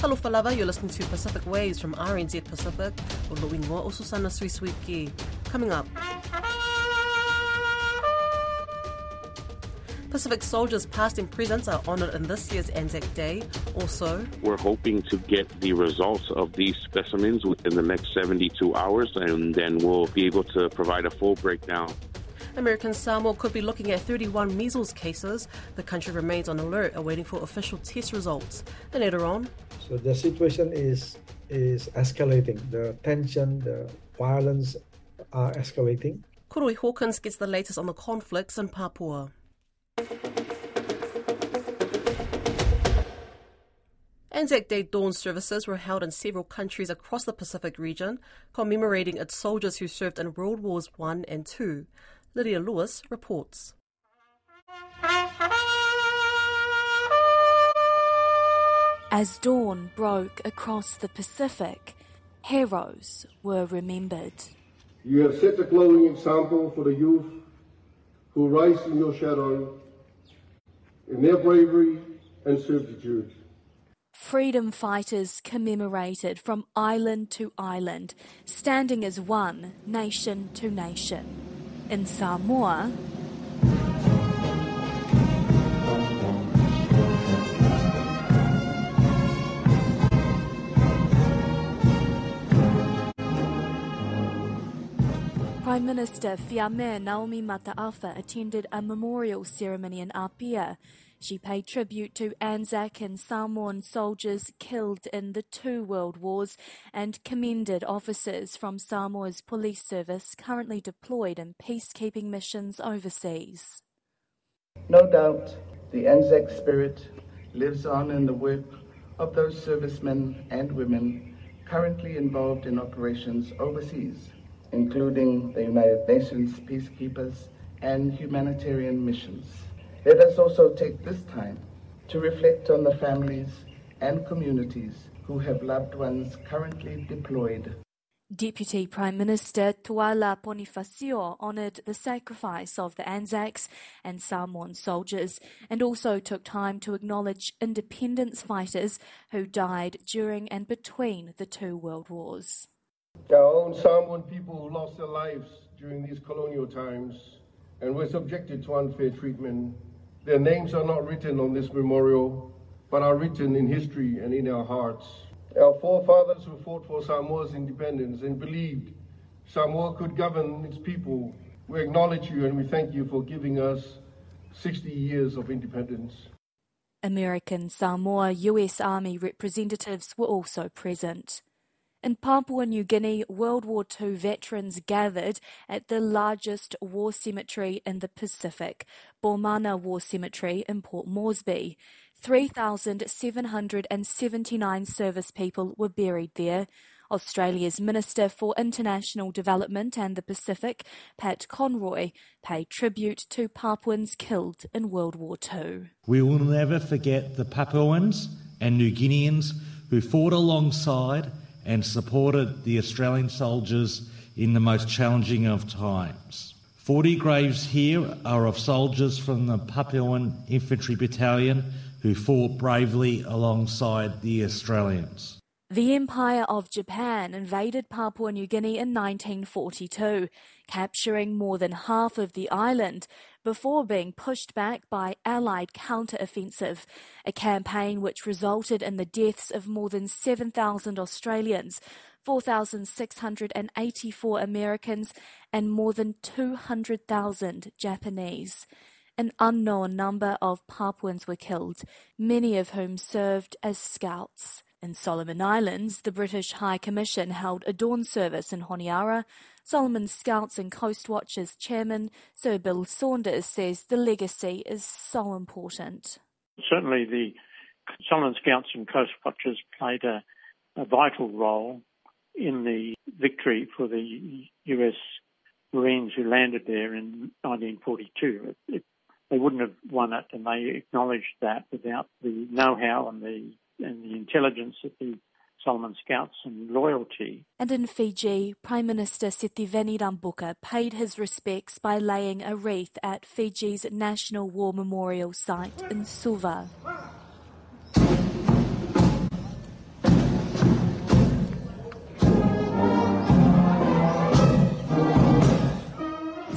Talofa lava, you're listening to Pacific Waves from RNZ Pacific, o Luingoa o Susana Suisuiki. Coming up. Pacific soldiers past and present are honoured in this year's Anzac Day. Also, we're hoping to get the results of these specimens within the next 72 hours, and then we'll be able to provide a full breakdown. American Samoa could be looking at 31 measles cases. The country remains on alert, awaiting for official test results. And later on, so the situation is is escalating. The tension, the violence are escalating. Koroi Hawkins gets the latest on the conflicts in Papua. Anzac Day dawn services were held in several countries across the Pacific region, commemorating its soldiers who served in World Wars I and II. Lydia Lewis reports. As dawn broke across the Pacific, heroes were remembered. You have set a glowing example for the youth who rise in your shadow in their bravery and servitude. Freedom fighters commemorated from island to island, standing as one, nation to nation. In Samoa, Prime Minister Fiame Naomi Mata'afa attended a memorial ceremony in Apia. She paid tribute to Anzac and Samoan soldiers killed in the two world wars and commended officers from Samoa's police service currently deployed in peacekeeping missions overseas. No doubt the Anzac spirit lives on in the work of those servicemen and women currently involved in operations overseas including the United Nations peacekeepers and humanitarian missions. Let us also take this time to reflect on the families and communities who have loved ones currently deployed. Deputy Prime Minister Tuala Ponifasio honoured the sacrifice of the Anzacs and Samoan soldiers and also took time to acknowledge independence fighters who died during and between the two world wars. Our own Samoan people who lost their lives during these colonial times and were subjected to unfair treatment. Their names are not written on this memorial, but are written in history and in our hearts. Our forefathers who fought for Samoa's independence and believed Samoa could govern its people, we acknowledge you and we thank you for giving us 60 years of independence. American Samoa US Army representatives were also present. In Papua New Guinea, World War II veterans gathered at the largest war cemetery in the Pacific, Bomana War Cemetery in Port Moresby. 3,779 service people were buried there. Australia's Minister for International Development and the Pacific, Pat Conroy, paid tribute to Papuans killed in World War II. We will never forget the Papuans and New Guineans who fought alongside and supported the Australian soldiers in the most challenging of times. 40 graves here are of soldiers from the Papuan Infantry Battalion who fought bravely alongside the Australians. The Empire of Japan invaded Papua New Guinea in 1942, capturing more than half of the island before being pushed back by Allied counter-offensive, a campaign which resulted in the deaths of more than 7,000 Australians, 4,684 Americans, and more than 200,000 Japanese. An unknown number of Papuans were killed, many of whom served as scouts. In Solomon Islands, the British High Commission held a dawn service in Honiara. Solomon Scouts and Coast Watchers chairman Sir Bill Saunders says the legacy is so important. Certainly, the Solomon Scouts and Coast Watchers played a, a vital role in the victory for the US Marines who landed there in 1942. It, it, they wouldn't have won it, and they acknowledged that without the know-how and the and the intelligence that the Solomon Scouts and loyalty. And in Fiji, Prime Minister Sitiveni Rabuka paid his respects by laying a wreath at Fiji's National War Memorial site in Suva.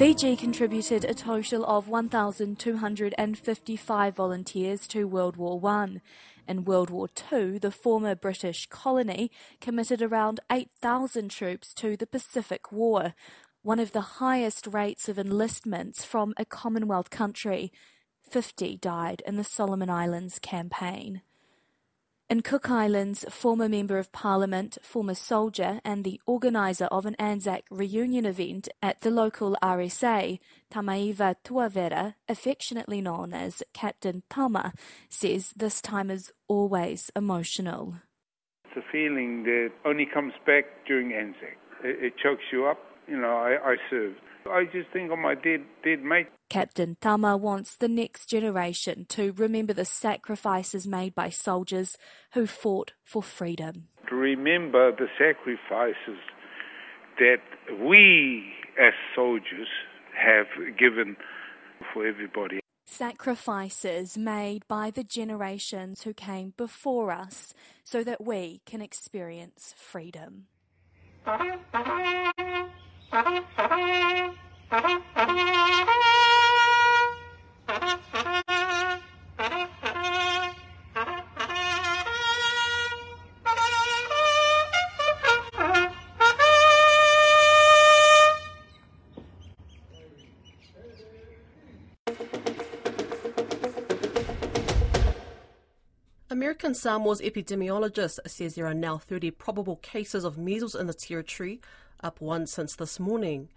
Fiji contributed a total of 1,255 volunteers to World War I, in World War II, the former British colony committed around 8,000 troops to the Pacific War, one of the highest rates of enlistments from a Commonwealth country. 50 died in the Solomon Islands campaign. In Cook Islands, former Member of Parliament, former soldier, and the organiser of an Anzac reunion event at the local RSA, Tamaiva Tuavera, affectionately known as Captain Tama, says this time is always emotional. It's a feeling that only comes back during Anzac. It, it chokes you up. You know, I, I served. I just think of my dead, dead mate. Captain Tama wants the next generation to remember the sacrifices made by soldiers who fought for freedom. To remember the sacrifices that we as soldiers have given for everybody. Sacrifices made by the generations who came before us so that we can experience freedom. American Samoa's epidemiologist says there are now 30 probable cases of measles in the territory, up one since this morning.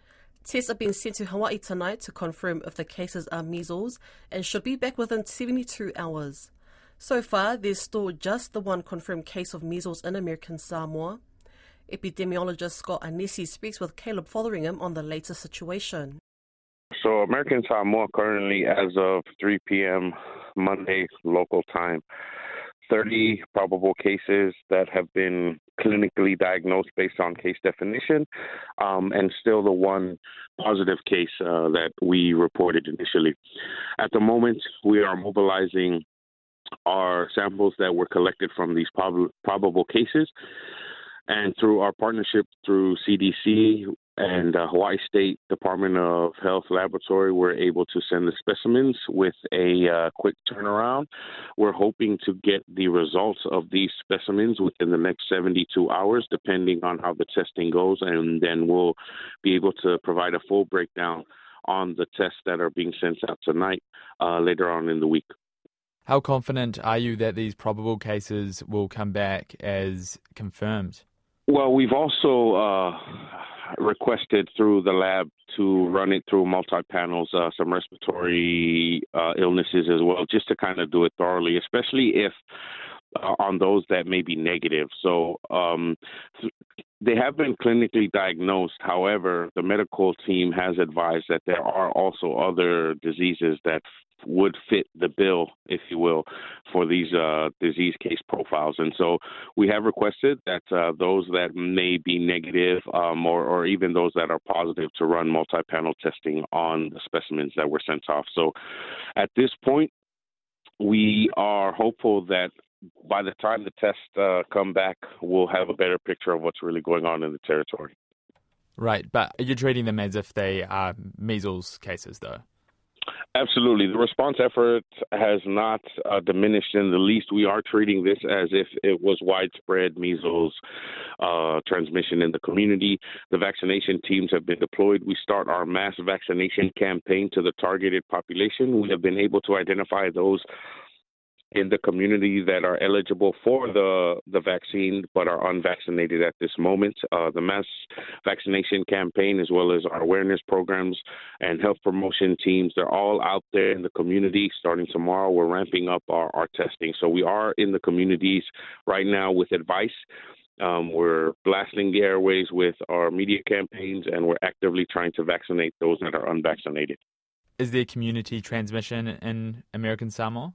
Tests are being sent to Hawaii tonight to confirm if the cases are measles and should be back within 72 hours. So far, there's still just the one confirmed case of measles in American Samoa. Epidemiologist Scott Anesi speaks with Caleb Fotheringham on the latest situation. So, American Samoa currently, as of 3 p.m. Monday local time, 30 probable cases that have been clinically diagnosed based on case definition, um, and still the one positive case uh, that we reported initially. At the moment, we are mobilizing our samples that were collected from these prob- probable cases. And through our partnership through CDC, and uh, Hawaii State Department of Health Laboratory were able to send the specimens with a uh, quick turnaround. We're hoping to get the results of these specimens within the next 72 hours, depending on how the testing goes, and then we'll be able to provide a full breakdown on the tests that are being sent out tonight uh, later on in the week. How confident are you that these probable cases will come back as confirmed? Well, we've also uh, requested through the lab to run it through multi panels, uh, some respiratory uh, illnesses as well, just to kind of do it thoroughly, especially if uh, on those that may be negative. So um, they have been clinically diagnosed. However, the medical team has advised that there are also other diseases that would fit the bill, if you will, for these uh, disease case profiles. And so we have requested that uh, those that may be negative um, or, or, even those that are positive to run multi panel testing on the specimens that were sent off. So at this point, we are hopeful that by the time the tests uh, come back, we'll have a better picture of what's really going on in the territory. Right, but you're treating them as if they are measles cases, though. Absolutely. The response effort has not uh, diminished in the least. We are treating this as if it was widespread measles uh, transmission in the community. The vaccination teams have been deployed. We start our mass vaccination campaign to the targeted population. We have been able to identify those in the community that are eligible for the the vaccine but are unvaccinated at this moment. Uh, the mass vaccination campaign, as well as our awareness programs and health promotion teams, they're all out there in the community. Starting tomorrow, we're ramping up our, our testing. So we are in the communities right now with advice. Um, we're blasting the airways with our media campaigns, and we're actively trying to vaccinate those that are unvaccinated. Is there community transmission in American Samoa?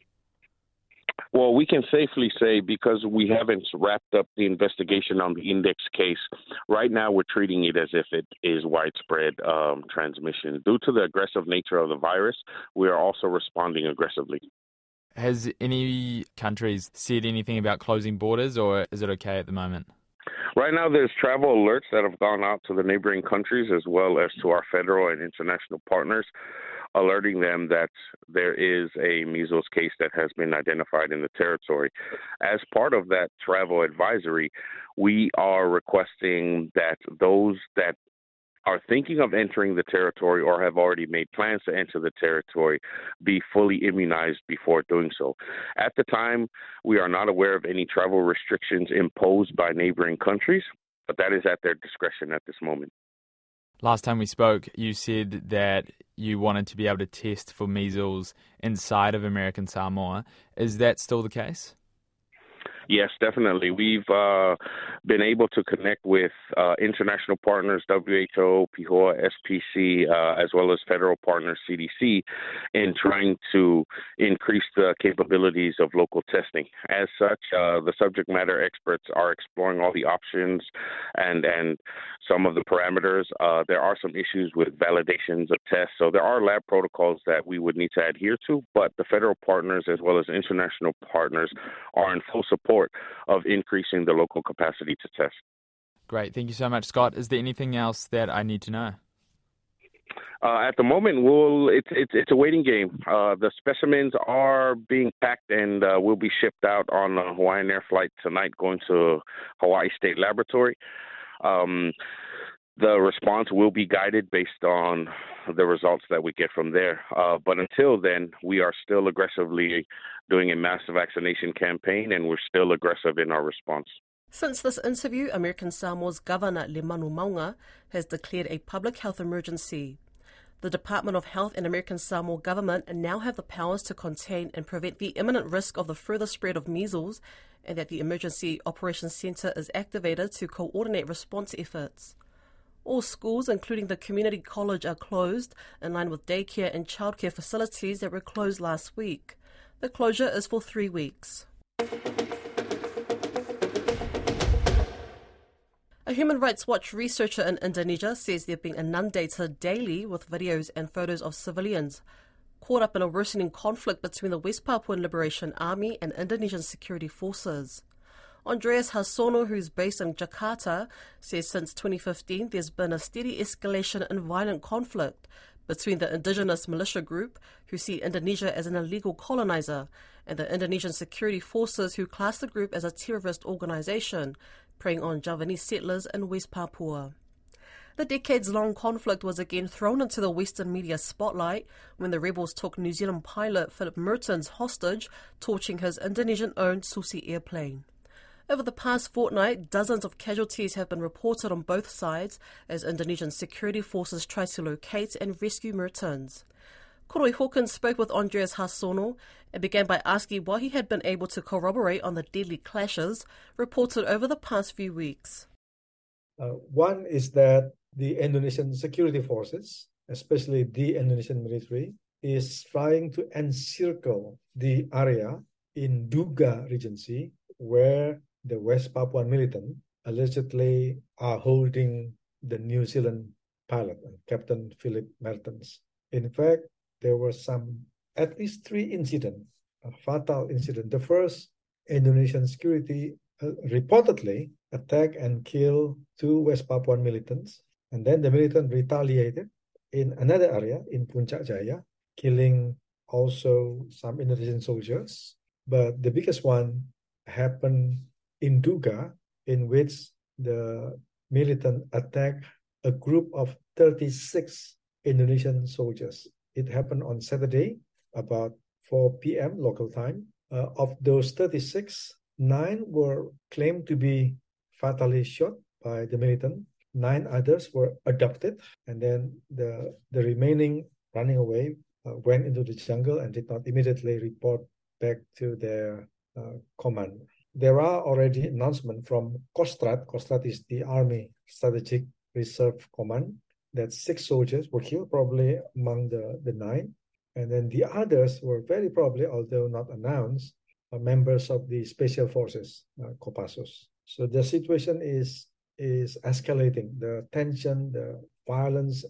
Well, we can safely say because we haven't wrapped up the investigation on the index case, right now we're treating it as if it is widespread um, transmission. Due to the aggressive nature of the virus, we are also responding aggressively. Has any countries said anything about closing borders, or is it okay at the moment? Right now, there's travel alerts that have gone out to the neighboring countries as well as to our federal and international partners, alerting them that there is a measles case that has been identified in the territory. As part of that travel advisory, we are requesting that those that are thinking of entering the territory or have already made plans to enter the territory be fully immunized before doing so. At the time, we are not aware of any travel restrictions imposed by neighboring countries, but that is at their discretion at this moment. Last time we spoke, you said that you wanted to be able to test for measles inside of American Samoa. Is that still the case? Yes, definitely. We've uh, been able to connect with uh, international partners, WHO, PIHOA, SPC, uh, as well as federal partners, CDC, in trying to increase the capabilities of local testing. As such, uh, the subject matter experts are exploring all the options and and some of the parameters. Uh, there are some issues with validations of tests, so there are lab protocols that we would need to adhere to. But the federal partners, as well as international partners, are in full support support of increasing the local capacity to test. Great. Thank you so much, Scott. Is there anything else that I need to know? Uh, at the moment, we'll it's it's it's a waiting game. Uh, the specimens are being packed and uh, will be shipped out on a Hawaiian Air flight tonight, going to Hawaii State Laboratory. Um, the response will be guided based on the results that we get from there. Uh, but until then, we are still aggressively doing a mass vaccination campaign, and we're still aggressive in our response. Since this interview, American Samoa's Governor Lemanu Mauga has declared a public health emergency. The Department of Health and American Samoa government now have the powers to contain and prevent the imminent risk of the further spread of measles, and that the Emergency Operations Centre is activated to coordinate response efforts. All schools, including the community college, are closed, in line with daycare and childcare facilities that were closed last week. The closure is for three weeks. A Human Rights Watch researcher in Indonesia says they're being inundated daily with videos and photos of civilians caught up in a worsening conflict between the West Papuan Liberation Army and Indonesian security forces. Andreas Harsono, who's based in Jakarta, says since 2015 there's been a steady escalation in violent conflict between the indigenous militia group, who see Indonesia as an illegal colonizer, and the Indonesian security forces, who class the group as a terrorist organization, preying on Javanese settlers in West Papua. The decades long conflict was again thrown into the Western media spotlight when the rebels took New Zealand pilot Phillip Mehrtens hostage, torching his Indonesian owned Susi airplane. Over the past fortnight, dozens of casualties have been reported on both sides as Indonesian security forces try to locate and rescue Mehrtens. Koroi Hawkins spoke with Andreas Harsono and began by asking what he had been able to corroborate on the deadly clashes reported over the past few weeks. Uh, one is that the Indonesian security forces, especially the Indonesian military, is trying to encircle the area in Nduga Regency where the West Papuan militant allegedly are holding the New Zealand pilot, Captain Phillip Mehrtens. In fact, there were some, at least three incidents, a fatal incident. The first, Indonesian security uh, reportedly attacked and killed two West Papuan militants. And then the militant retaliated in another area in Puncak Jaya, killing also some Indonesian soldiers. But the biggest one happened in Nduga, in which the militant attacked a group of 36 Indonesian soldiers. It happened on Saturday, about 4 p.m. local time. Uh, of those 36, nine were claimed to be fatally shot by the militant. Nine others were abducted, and then the the remaining running away uh, went into the jungle and did not immediately report back to their uh, command there are already announcements from Kostrad. Kostrad is the Army Strategic Reserve Command that six soldiers were killed, probably among the, the nine. And then the others were very probably, although not announced, members of the Special Forces, uh, Kopassus. So the situation is is escalating. The tension, the violence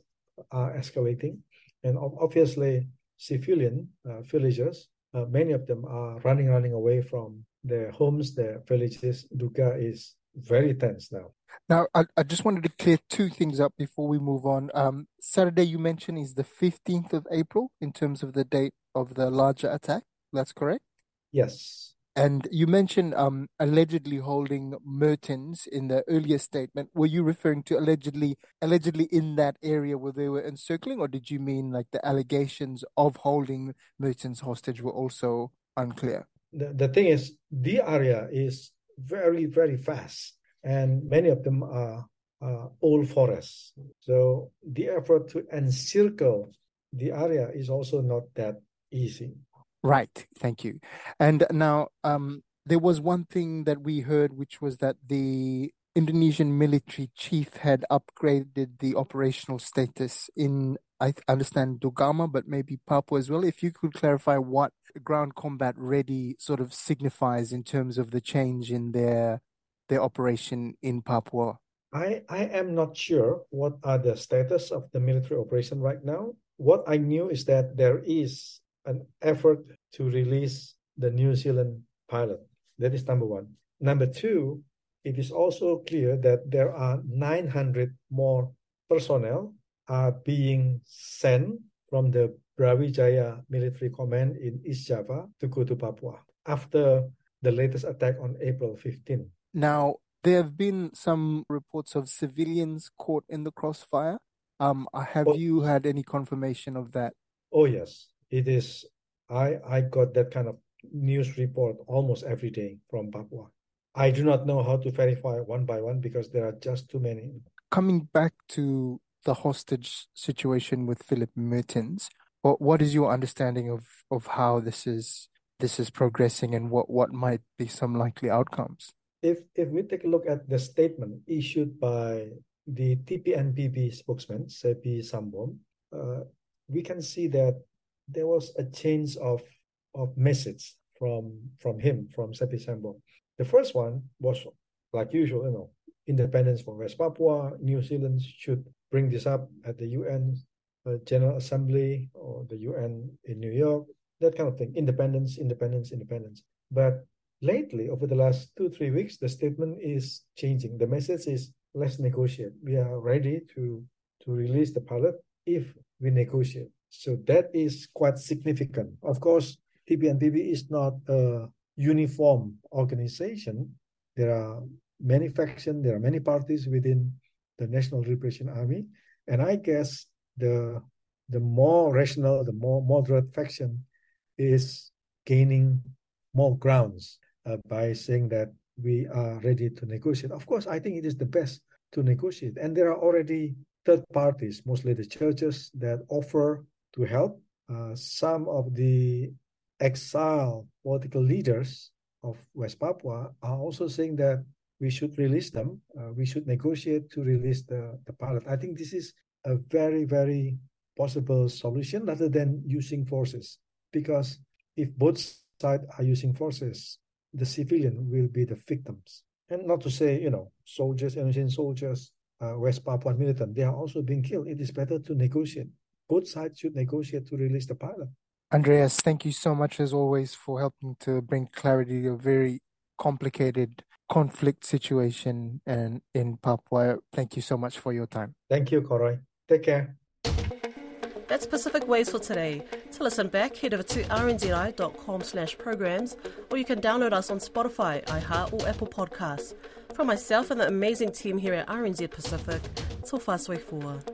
are escalating. And obviously, civilian uh, villagers, uh, many of them are running, running away from their homes, their villages. Nduga is very tense now. Now, I, I just wanted to clear two things up before we move on. Um, Saturday, you mentioned, is the 15th of April in terms of the date of the larger attack. That's correct? Yes. And you mentioned um, allegedly holding Mehrtens in the earlier statement. Were you referring to allegedly allegedly in that area where they were encircling, or did you mean like the allegations of holding Mehrtens hostage were also unclear? The, the thing is, the area is very, very fast, and many of them are uh, old forests. So the effort to encircle the area is also not that easy. Right. Thank you. And now, um, there was one thing that we heard, which was that the Indonesian military chief had upgraded the operational status in, I understand, Dogama, but maybe Papua as well. If you could clarify what ground combat ready sort of signifies in terms of the change in their their operation in Papua. I, I am not sure what are the status of the military operation right now. What I knew is that there is an effort to release the New Zealand pilot. That is number one. Number two, it is also clear that there are 900 more personnel are being sent from the Brawijaya military command in East Java to go to Papua after the latest attack on April 15. Now, there have been some reports of civilians caught in the crossfire. Um, have oh, you had any confirmation of that? Oh yes, it is I I got that kind of news report almost every day from Papua. I do not know how to verify one by one because there are just too many. Coming back to the hostage situation with Phillip Mehrtens, what what is your understanding of of how this is this is progressing and what what might be some likely outcomes? If if we take a look at the statement issued by the TPNPB spokesman Sebby Sambom, uh, we can see that there was a change of of message from from him from Sebby Sambom. The first one was like usual, you know, independence for West Papua. New Zealand should bring this up at the UN General Assembly or the UN in New York, that kind of thing. Independence, independence, independence. But lately, over the last two three weeks, the statement is changing. The message is let's negotiate. We are ready to to release the pilot if we negotiate. So that is quite significant. Of course, TPNPB is not a uniform organization. There are many factions, there are many parties within the National Liberation Army. And I guess the the more rational, the more moderate faction is gaining more grounds uh, by saying that we are ready to negotiate. Of course, I think it is the best to negotiate. And there are already third parties, mostly the churches, that offer to help. Uh, some of the exile political leaders of West Papua are also saying that we should release them. Uh, we should negotiate to release the, the pilot. I think this is a very, very possible solution rather than using forces. Because if both sides are using forces, the civilian will be the victims. And not to say, you know, soldiers, innocent soldiers, uh, West Papuan militant, they are also being killed. It is better to negotiate. Both sides should negotiate to release the pilot. Andreas, thank you so much as always for helping to bring clarity to a very complicated conflict situation and in Papua. Thank you so much for your time. Thank you, Koroi. Take care. That's Pacific Waves for today. To listen back, head over to rnzi.com slash programs, or you can download us on Spotify, iHeart, or Apple Podcasts. From myself and the amazing team here at RNZ Pacific, so far, way forward.